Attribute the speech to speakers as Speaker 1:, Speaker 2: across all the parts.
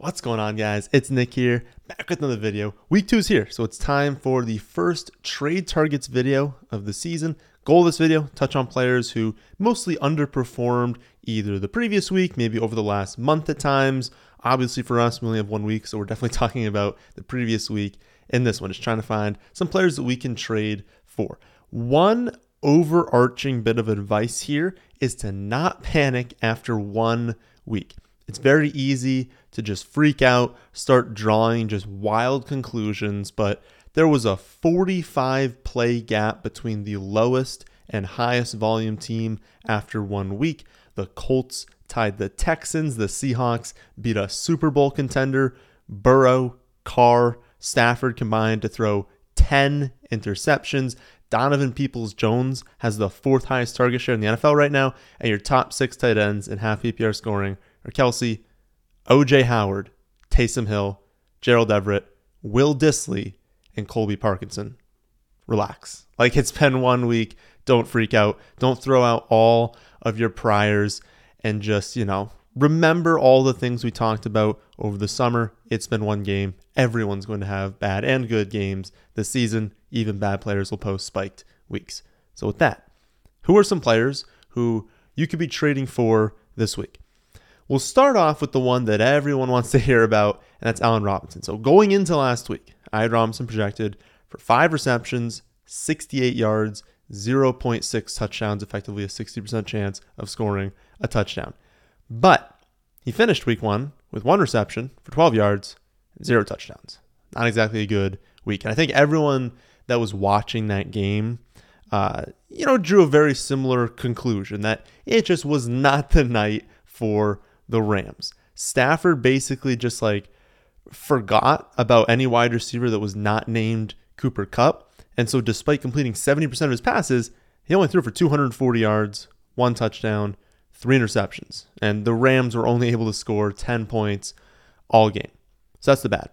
Speaker 1: What's going on, guys? It's Nick here, back with another video. Week two is here, so it's time for the first trade targets video of the season. Goal of this video, touch on players who mostly underperformed either the previous week, maybe over the last month at times. Obviously, for us, we only have one week, so we're definitely talking about the previous week in this one, just trying to find some players that we can trade for. One overarching bit of advice here is to not panic after one week. It's very easy to just freak out, start drawing just wild conclusions, but there was a 45 play gap between the lowest and highest volume team after one week. The Colts tied the Texans, the Seahawks beat a Super Bowl contender, Burrow, Carr, Stafford combined to throw 10 interceptions. Donovan Peoples Jones has the fourth highest target share in the NFL right now, and your top six tight ends in half PPR scoring are Kelce, OJ Howard, Taysom Hill, Gerald Everett, Will Dissly, and Colby Parkinson. Relax. Like it's been one week. Don't freak out. Don't throw out all of your priors and just, you know, remember all the things we talked about over the summer. It's been one game. Everyone's going to have bad and good games this season. Even bad players will post spiked weeks. So, with that, who are some players who you could be trading for this week? We'll start off with the one that everyone wants to hear about, and that's Allen Robinson. So going into last week, I had Robinson projected for five receptions, 68 yards, 0.6 touchdowns, effectively a 60% chance of scoring a touchdown. But he finished week one with one reception for 12 yards, zero touchdowns. Not exactly a good week. And I think everyone that was watching that game, uh, you know, drew a very similar conclusion that it just was not the night for the Rams. Stafford basically just like forgot about any wide receiver that was not named Cooper Kupp. And so, despite completing 70% of his passes, he only threw for 240 yards, one touchdown, three interceptions. And the Rams were only able to score 10 points all game. So, that's the bad.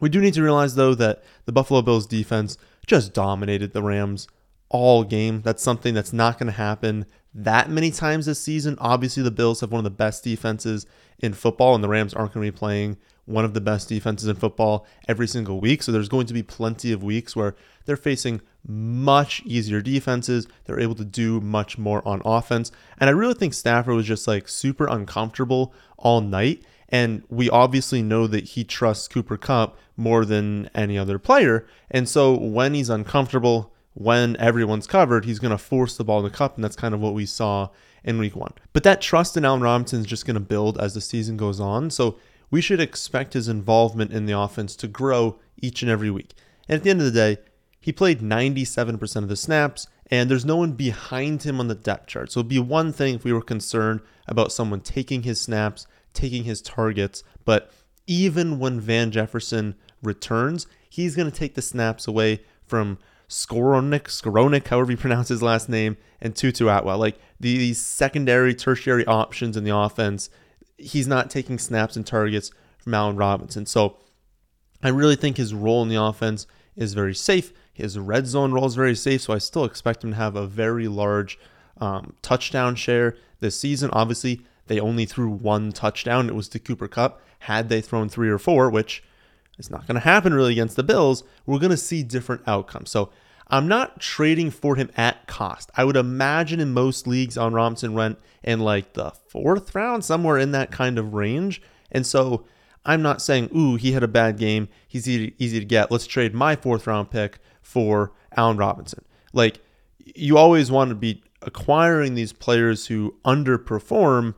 Speaker 1: We do need to realize, though, that the Buffalo Bills defense just dominated the Rams all game. That's something that's not going to happen that many times this season. Obviously, the Bills have one of the best defenses in football, and the Rams aren't going to be playing one of the best defenses in football every single week. So there's going to be plenty of weeks where they're facing much easier defenses. They're able to do much more on offense. And I really think Stafford was just like super uncomfortable all night. And we obviously know that he trusts Cooper Kupp more than any other player. And so when he's uncomfortable, when everyone's covered, he's going to force the ball in the cup, and that's kind of what we saw in week one. But that trust in Allen Robinson is just going to build as the season goes on. So we should expect his involvement in the offense to grow each and every week. And at the end of the day, he played 97% of the snaps, and there's no one behind him on the depth chart. So it'd be one thing if we were concerned about someone taking his snaps, taking his targets, but even when Van Jefferson returns, he's going to take the snaps away from Skowronek, Skowronek, however you pronounce his last name, and Tutu Atwell. Like these secondary, tertiary options in the offense, he's not taking snaps and targets from Allen Robinson. So I really think his role in the offense is very safe. His red zone role is very safe. So I still expect him to have a very large um, touchdown share this season. Obviously, they only threw one touchdown. It was to Cooper Kupp. Had they thrown three or four, which it's not going to happen really against the Bills. We're going to see different outcomes. So I'm not trading for him at cost. I would imagine in most leagues on Robinson went in like the fourth round, somewhere in that kind of range. And so I'm not saying, ooh, he had a bad game. He's easy, easy to get. Let's trade my fourth round pick for Allen Robinson. Like, you always want to be acquiring these players who underperform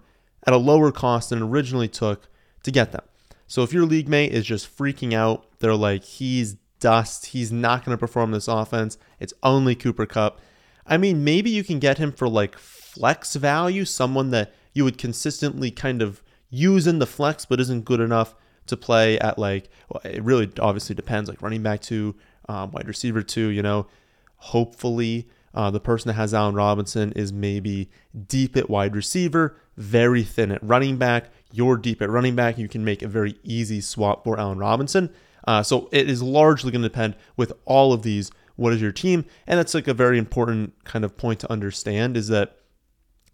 Speaker 1: at a lower cost than originally took to get them. So if your league mate is just freaking out, they're like, he's dust. He's not going to perform this offense. It's only Cooper Kupp. I mean, maybe you can get him for like flex value, someone that you would consistently kind of use in the flex, but isn't good enough to play at like, well, it really obviously depends, like running back two, um, wide receiver two, you know. Hopefully, uh, the person that has Allen Robinson is maybe deep at wide receiver, very thin at running back. You're deep at running back. You can make a very easy swap for Allen Robinson. Uh, so it is largely going to depend with all of these. What is your team? And that's like a very important kind of point to understand is that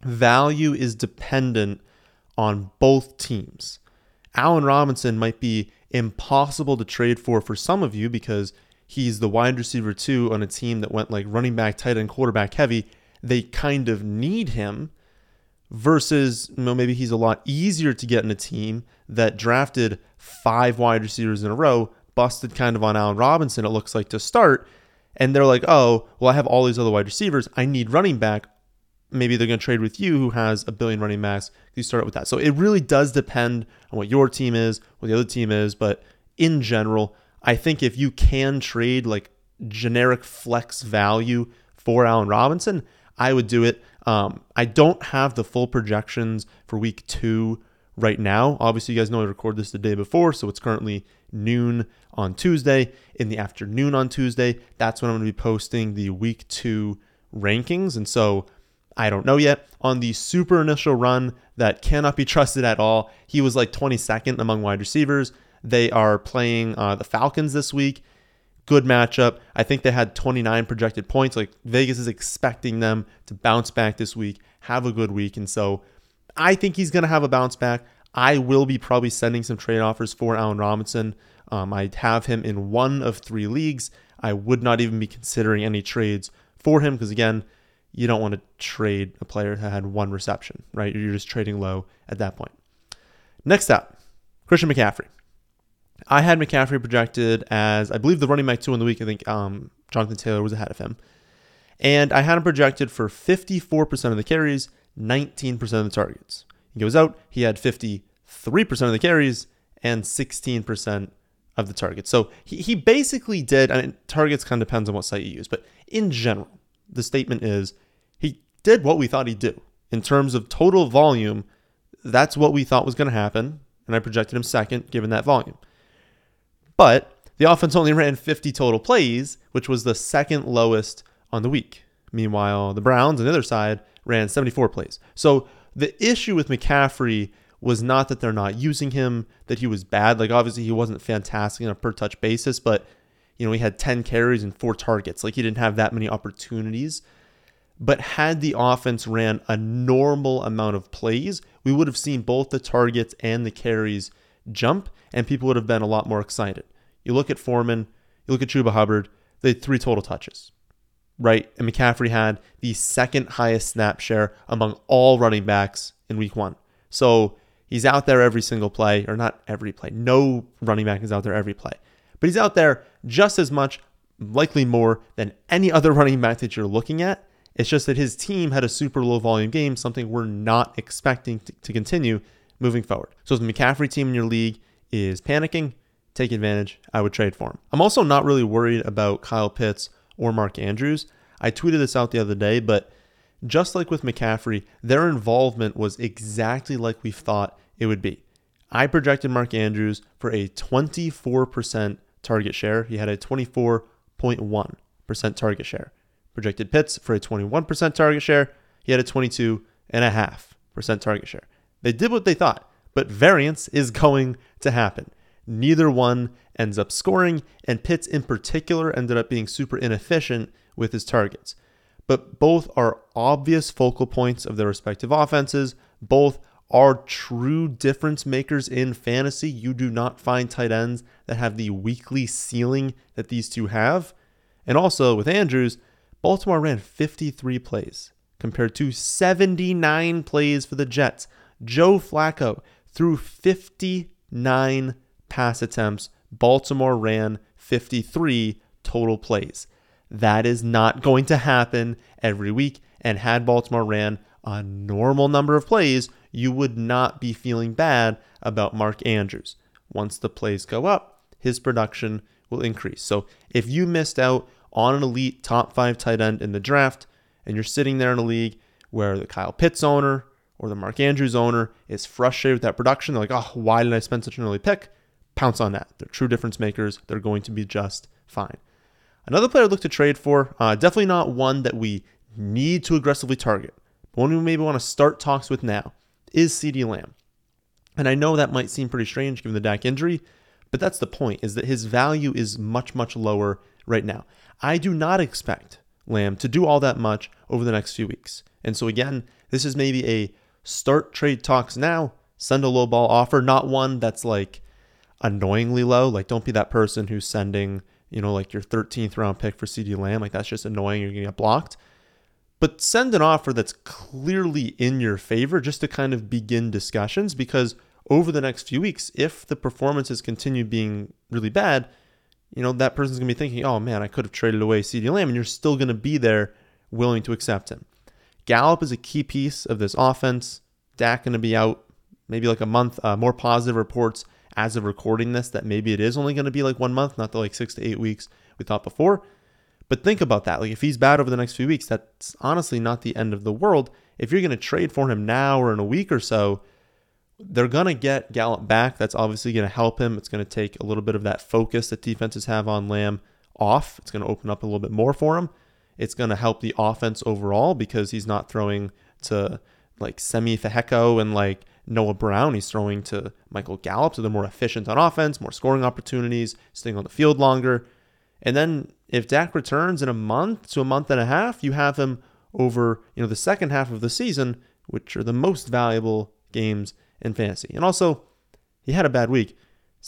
Speaker 1: value is dependent on both teams. Allen Robinson might be impossible to trade for for some of you because he's the wide receiver two on a team that went like running back, tight end, quarterback heavy. They kind of need him versus you know, maybe he's a lot easier to get in a team that drafted five wide receivers in a row, busted kind of on Allen Robinson, it looks like to start. And they're like, oh, well, I have all these other wide receivers. I need running back. Maybe they're going to trade with you, who has a billion running backs. You start with that. So it really does depend on what your team is, what the other team is. But in general, I think if you can trade like generic flex value for Allen Robinson, I would do it. Um, I don't have the full projections for week two right now. Obviously, you guys know I record this the day before, so it's currently noon on Tuesday. In the afternoon on Tuesday, that's when I'm going to be posting the week two rankings. And so I don't know yet. On the super initial run that cannot be trusted at all, he was like 22nd among wide receivers. They are playing uh, the Falcons this week. Good matchup. I think they had 29 projected points. Like Vegas is expecting them to bounce back this week, have a good week. And so I think he's going to have a bounce back. I will be probably sending some trade offers for Allen Robinson. Um, I have him in one of three leagues. I would not even be considering any trades for him because, again, you don't want to trade a player that had one reception, right? You're just trading low at that point. Next up, Christian McCaffrey. I had McCaffrey projected as, I believe, the running back two in the week. I think um, Jonathan Taylor was ahead of him. And I had him projected for 54% of the carries, 19% of the targets. He goes out, he had 53% of the carries and 16% of the targets. So he, he basically did, I mean, targets kind of depends on what site you use, but in general, the statement is he did what we thought he'd do. In terms of total volume, that's what we thought was going to happen. And I projected him second given that volume. But the offense only ran 50 total plays, which was the second lowest on the week. Meanwhile, the Browns on the other side ran 74 plays. So the issue with McCaffrey was not that they're not using him, that he was bad. Like obviously he wasn't fantastic on a per touch basis, but you know, he had 10 carries and four targets. Like he didn't have that many opportunities. But had the offense ran a normal amount of plays, we would have seen both the targets and the carries jump, and people would have been a lot more excited. You look at Foreman, you look at Chuba Hubbard, they had three total touches, right? And McCaffrey had the second highest snap share among all running backs in week one. So he's out there every single play, or not every play. No running back is out there every play, but he's out there just as much, likely more than any other running back that you're looking at. It's just that his team had a super low volume game, something we're not expecting to, to continue moving forward. So if the McCaffrey team in your league is panicking, take advantage. I would trade for him. I'm also not really worried about Kyle Pitts or Mark Andrews. I tweeted this out the other day, but just like with McCaffrey, their involvement was exactly like we thought it would be. I projected Mark Andrews for a 24% target share. He had a 24.1% target share. Projected Pitts for a 21% target share. He had a 22.5% target share. They did what they thought, but variance is going to happen. Neither one ends up scoring, and Pitts in particular ended up being super inefficient with his targets. But both are obvious focal points of their respective offenses. Both are true difference makers in fantasy. You do not find tight ends that have the weekly ceiling that these two have. And also with Andrews, Baltimore ran 53 plays compared to 79 plays for the Jets. Joe Flacco threw 59 pass attempts. Baltimore ran 53 total plays. That is not going to happen every week. And had Baltimore ran a normal number of plays, you would not be feeling bad about Mark Andrews. Once the plays go up, his production will increase. So if you missed out on an elite top five tight end in the draft and you're sitting there in a league where the Kyle Pitts owner or the Mark Andrews owner is frustrated with that production, they're like, oh, why did I spend such an early pick? Pounce on that. They're true difference makers. They're going to be just fine. Another player I'd look to trade for, uh, definitely not one that we need to aggressively target, but one we maybe want to start talks with now, is CeeDee Lamb. And I know that might seem pretty strange given the Dak injury, but that's the point, is that his value is much, much lower right now. I do not expect Lamb to do all that much over the next few weeks. And so again, this is maybe a start trade talks now, send a low ball offer, not one that's like annoyingly low. Like, don't be that person who's sending, you know, like your 13th round pick for CeeDee Lamb. Like, that's just annoying. You're going to get blocked. But send an offer that's clearly in your favor just to kind of begin discussions because over the next few weeks, if the performances continue being really bad, you know, that person's going to be thinking, oh man, I could have traded away CeeDee Lamb, and you're still going to be there willing to accept him. Gallup is a key piece of this offense. Dak going to be out maybe like a month. Uh, more positive reports as of recording this that maybe it is only going to be like one month, not the like six to eight weeks we thought before. But think about that. Like if he's bad over the next few weeks, that's honestly not the end of the world. If you're going to trade for him now or in a week or so, they're going to get Gallup back. That's obviously going to help him. It's going to take a little bit of that focus that defenses have on Lamb off. It's going to open up a little bit more for him. It's going to help the offense overall because he's not throwing to like Simi Fehoko and like Noah Brown. He's throwing to Michael Gallup, so they're more efficient on offense, more scoring opportunities, staying on the field longer. And then if Dak returns in a month to a month and a half, you have him over, you know, the second half of the season, which are the most valuable games in fantasy. And also, he had a bad week.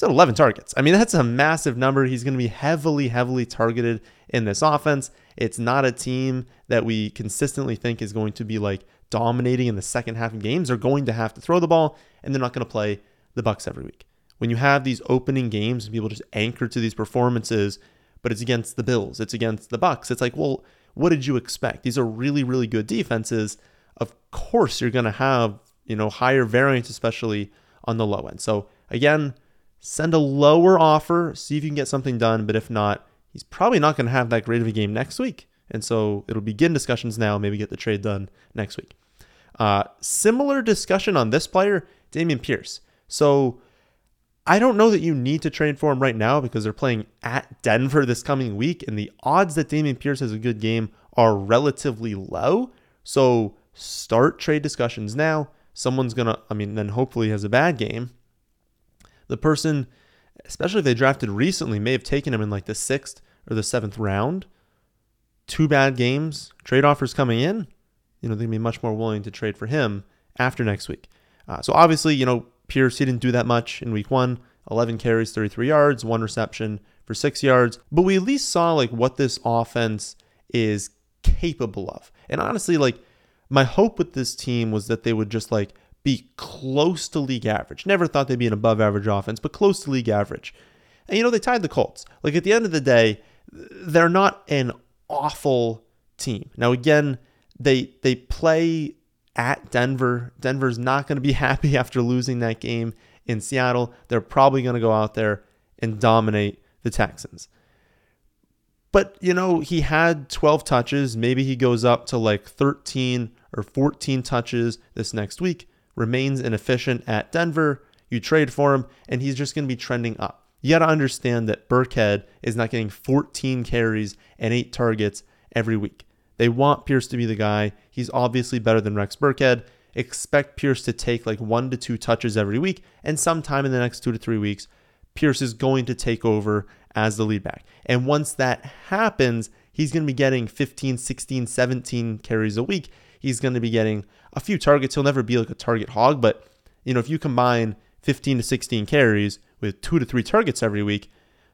Speaker 1: At 11 targets. I mean, that's a massive number. He's going to be heavily, heavily targeted in this offense. It's not a team that we consistently think is going to be like dominating in the second half of games. They're going to have to throw the ball, and they're not going to play the Bucks every week. When you have these opening games and people just anchor to these performances, but it's against the Bills, it's against the Bucks. It's like, well, what did you expect? These are really, really good defenses. Of course, you're going to have you know, higher variance, especially on the low end. So again, send a lower offer, see if you can get something done. But if not, he's probably not going to have that great of a game next week. And so it'll begin discussions now, maybe get the trade done next week. Uh, similar discussion on this player, Dameon Pierce. So I don't know that you need to trade for him right now because they're playing at Denver this coming week, and the odds that Dameon Pierce has a good game are relatively low. So start trade discussions now someone's going to, I mean, then hopefully has a bad game. The person, especially if they drafted recently, may have taken him in like the sixth or the seventh round. Two bad games, trade offers coming in, you know, they're going to be much more willing to trade for him after next week. Uh, so obviously, you know, Pierce, he didn't do that much in week one 11 carries, 33 yards, one reception for six yards. But we at least saw like what this offense is capable of. And honestly, like my hope with this team was that they would just like be close to league average. Never thought they'd be an above average offense, but close to league average. And you know, they tied the Colts. Like at the end of the day, they're not an awful team. Now again, they they play at Denver. Denver's not going to be happy after losing that game in Seattle. They're probably going to go out there and dominate the Texans. But, you know, he had 12 touches. Maybe he goes up to like 13 or 14 touches this next week, remains inefficient at Denver. You trade for him, and he's just going to be trending up. You got to understand that Burkhead is not getting 14 carries and eight targets every week. They want Pierce to be the guy. He's obviously better than Rex Burkhead. Expect Pierce to take like one to two touches every week, and sometime in the next two to three weeks, Pierce is going to take over as the lead back. And once that happens, he's going to be getting 15, 16, 17 carries a week he's going to be getting a few targets. He'll never be like a target hog, but you know, if you combine 15 to 16 carries with two to three targets every week,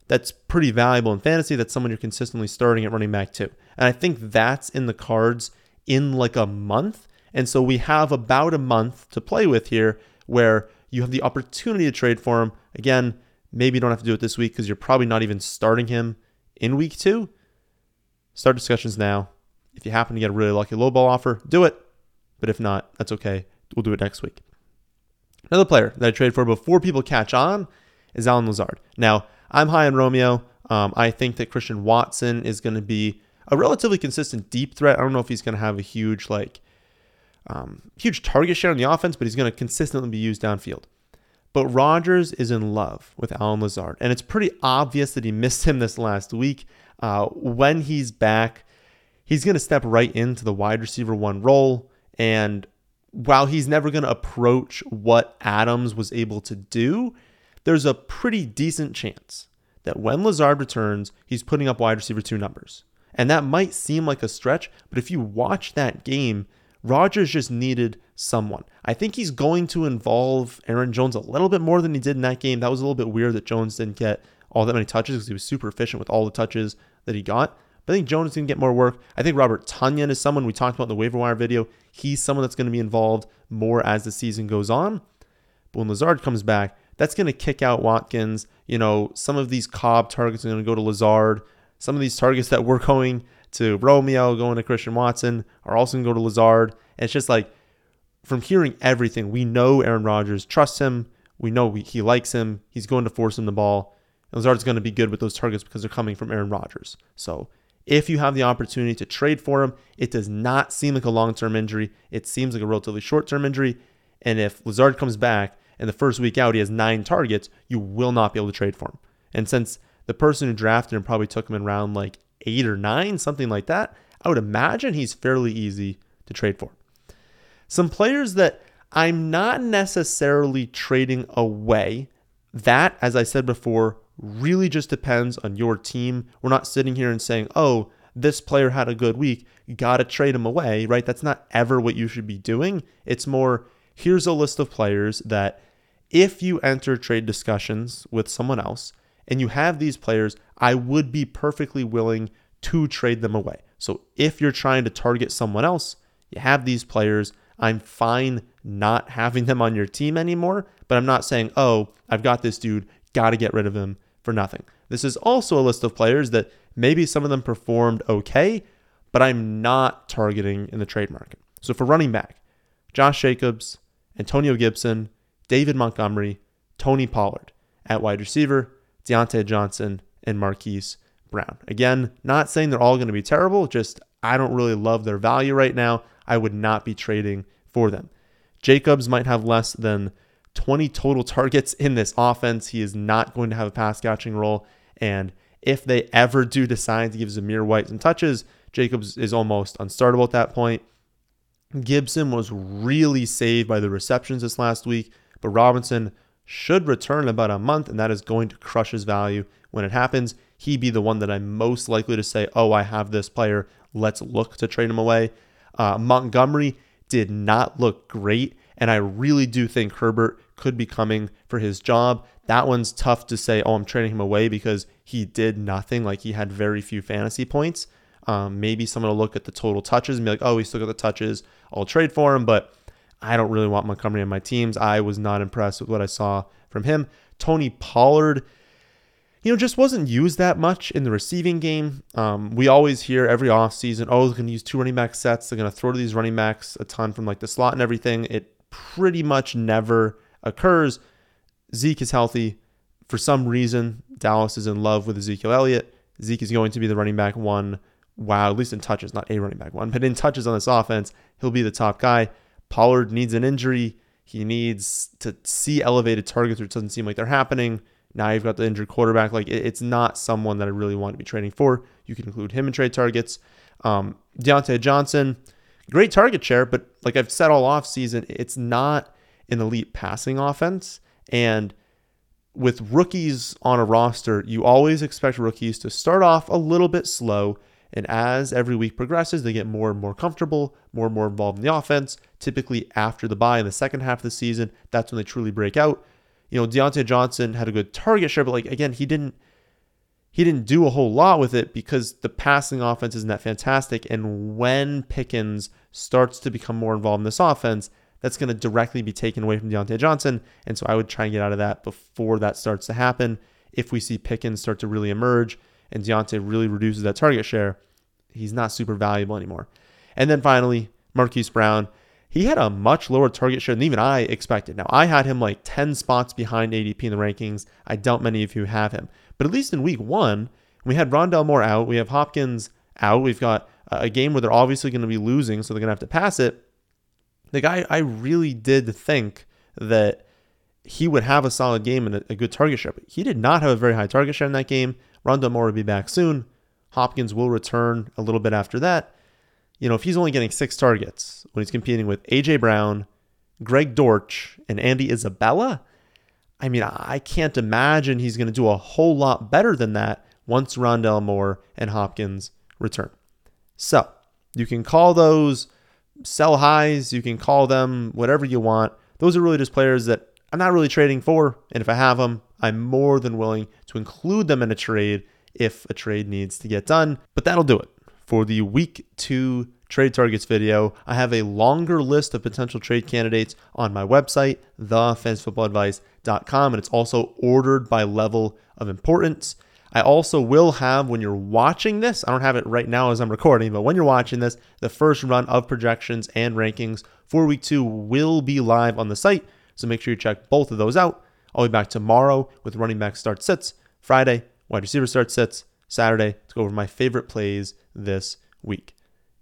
Speaker 1: that's pretty valuable in fantasy. That's someone you're consistently starting at running back too. And I think that's in the cards in like a month. And so we have about a month to play with here where you have the opportunity to trade for him. Again, maybe you don't have to do it this week because you're probably not even starting him in week two. Start discussions now. If you happen to get a really lucky low ball offer, do it. But if not, that's okay. We'll do it next week. Another player that I trade for before people catch on is Allen Lazard. Now, I'm high on Romeo. Um, I think that Christian Watson is going to be a relatively consistent deep threat. I don't know if he's going to have a huge like um, huge target share on the offense, but he's going to consistently be used downfield. But Rodgers is in love with Allen Lazard, and it's pretty obvious that he missed him this last week. Uh, when he's back, he's going to step right into the wide receiver one role. And while he's never going to approach what Adams was able to do, there's a pretty decent chance that when Lazard returns, he's putting up wide receiver two numbers. And that might seem like a stretch, but if you watch that game, Rodgers just needed someone. I think he's going to involve Aaron Jones a little bit more than he did in that game. That was a little bit weird that Jones didn't get all that many touches because he was super efficient with all the touches that he got. But I think Jones is going to get more work. I think Robert Tonyan is someone we talked about in the waiver wire video. He's someone that's going to be involved more as the season goes on. But when Lazard comes back, that's going to kick out Watkins. You know, some of these Cobb targets are going to go to Lazard. Some of these targets that were going to Romeo, going to Christian Watson, are also going to go to Lazard. And it's just like, from hearing everything, we know Aaron Rodgers trusts him. We know we, he likes him. He's going to force him the ball. And Lazard's going to be good with those targets because they're coming from Aaron Rodgers. So if you have the opportunity to trade for him, it does not seem like a long term injury. It seems like a relatively short term injury. And if Lazard comes back and the first week out he has nine targets, you will not be able to trade for him. And since the person who drafted him probably took him in round like eight or nine, something like that, I would imagine he's fairly easy to trade for. Some players that I'm not necessarily trading away. That, as I said before, really just depends on your team. We're not sitting here and saying, oh, this player had a good week, got to trade him away, right? That's not ever what you should be doing. It's more, here's a list of players that if you enter trade discussions with someone else and you have these players, I would be perfectly willing to trade them away. So if you're trying to target someone else, you have these players. I'm fine not having them on your team anymore, but I'm not saying, oh, I've got this dude, got to get rid of him for nothing. This is also a list of players that maybe some of them performed okay, but I'm not targeting in the trade market. So for running back, Josh Jacobs, Antonio Gibson, David Montgomery, Tony Pollard. At wide receiver, Diontae Johnson and Marquise Brown. Again, not saying they're all going to be terrible, just I don't really love their value right now. I would not be trading for them. Jacobs might have less than 20 total targets in this offense. He is not going to have a pass catching role. And if they ever do decide to give Zamir White some touches, Jacobs is almost unstartable at that point. Gibson was really saved by the receptions this last week, but Robinson should return in about a month, and that is going to crush his value when it happens. He be the one that I'm most likely to say, oh, I have this player. Let's look to trade him away. Uh, Montgomery did not look great, and I really do think Herbert could be coming for his job. That one's tough to say, oh, I'm trading him away because he did nothing. Like he had very few fantasy points. Um, maybe someone will look at the total touches and be like, oh, he still got the touches. I'll trade for him. But I don't really want Montgomery on my teams. I was not impressed with what I saw from him. Tony Pollard, you know, just wasn't used that much in the receiving game. Um, we always hear every offseason, oh, they're going to use two running back sets. They're going to throw to these running backs a ton from like the slot and everything. It pretty much never occurs. Zeke is healthy. For some reason, Dallas is in love with Ezekiel Elliott. Zeke is going to be the running back one. Wow, at least in touches, not a running back one, but in touches on this offense, he'll be the top guy. Pollard needs an injury. He needs to see elevated targets, which doesn't seem like they're happening. Now you've got the injured quarterback. Like it's not someone that I really want to be trading for. You can include him in trade targets. Um, Diontae Johnson, great target share, but like I've said all off season, it's not an elite passing offense. And with rookies on a roster, you always expect rookies to start off a little bit slow. And as every week progresses, they get more and more comfortable, more and more involved in the offense. Typically, after the bye in the second half of the season, that's when they truly break out. You know, Diontae Johnson had a good target share, but like again, he didn't he didn't do a whole lot with it because the passing offense isn't that fantastic. And when Pickens starts to become more involved in this offense, that's going to directly be taken away from Diontae Johnson. And so I would try and get out of that before that starts to happen. If we see Pickens start to really emerge and Diontae really reduces that target share, he's not super valuable anymore. And then finally, Marquise Brown. He had a much lower target share than even I expected. Now, I had him like 10 spots behind ADP in the rankings. I doubt many of you have him. But at least in week one, we had Rondale Moore out. We have Hopkins out. We've got a game where they're obviously going to be losing, so they're going to have to pass it the guy I really did think that he would have a solid game and a, a good target share. But he did not have a very high target share in that game. Rondale Moore will be back soon. Hopkins will return a little bit after that. You know, if he's only getting six targets when he's competing with AJ Brown, Greg Dortch, and Andy Isabella, I mean, I can't imagine he's going to do a whole lot better than that once Rondale Moore and Hopkins return. So you can call those sell highs, you can call them whatever you want. Those are really just players that I'm not really trading for. And if I have them, I'm more than willing to include them in a trade if a trade needs to get done. But that'll do it for the week two trade targets video. I have a longer list of potential trade candidates on my website, thefantasyfootballadvice.com, and it's also ordered by level of importance. I also will have, when you're watching this, I don't have it right now as I'm recording, but when you're watching this, the first run of projections and rankings for week two will be live on the site. So make sure you check both of those out. I'll be back tomorrow with running back start sits, Friday, wide receiver start sits, Saturday to go over my favorite plays this week.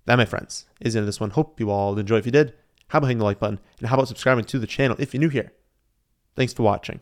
Speaker 1: That, my friends, is of this one. Hope you all enjoy. If you did, how about hitting the like button? And how about subscribing to the channel if you're new here? Thanks for watching.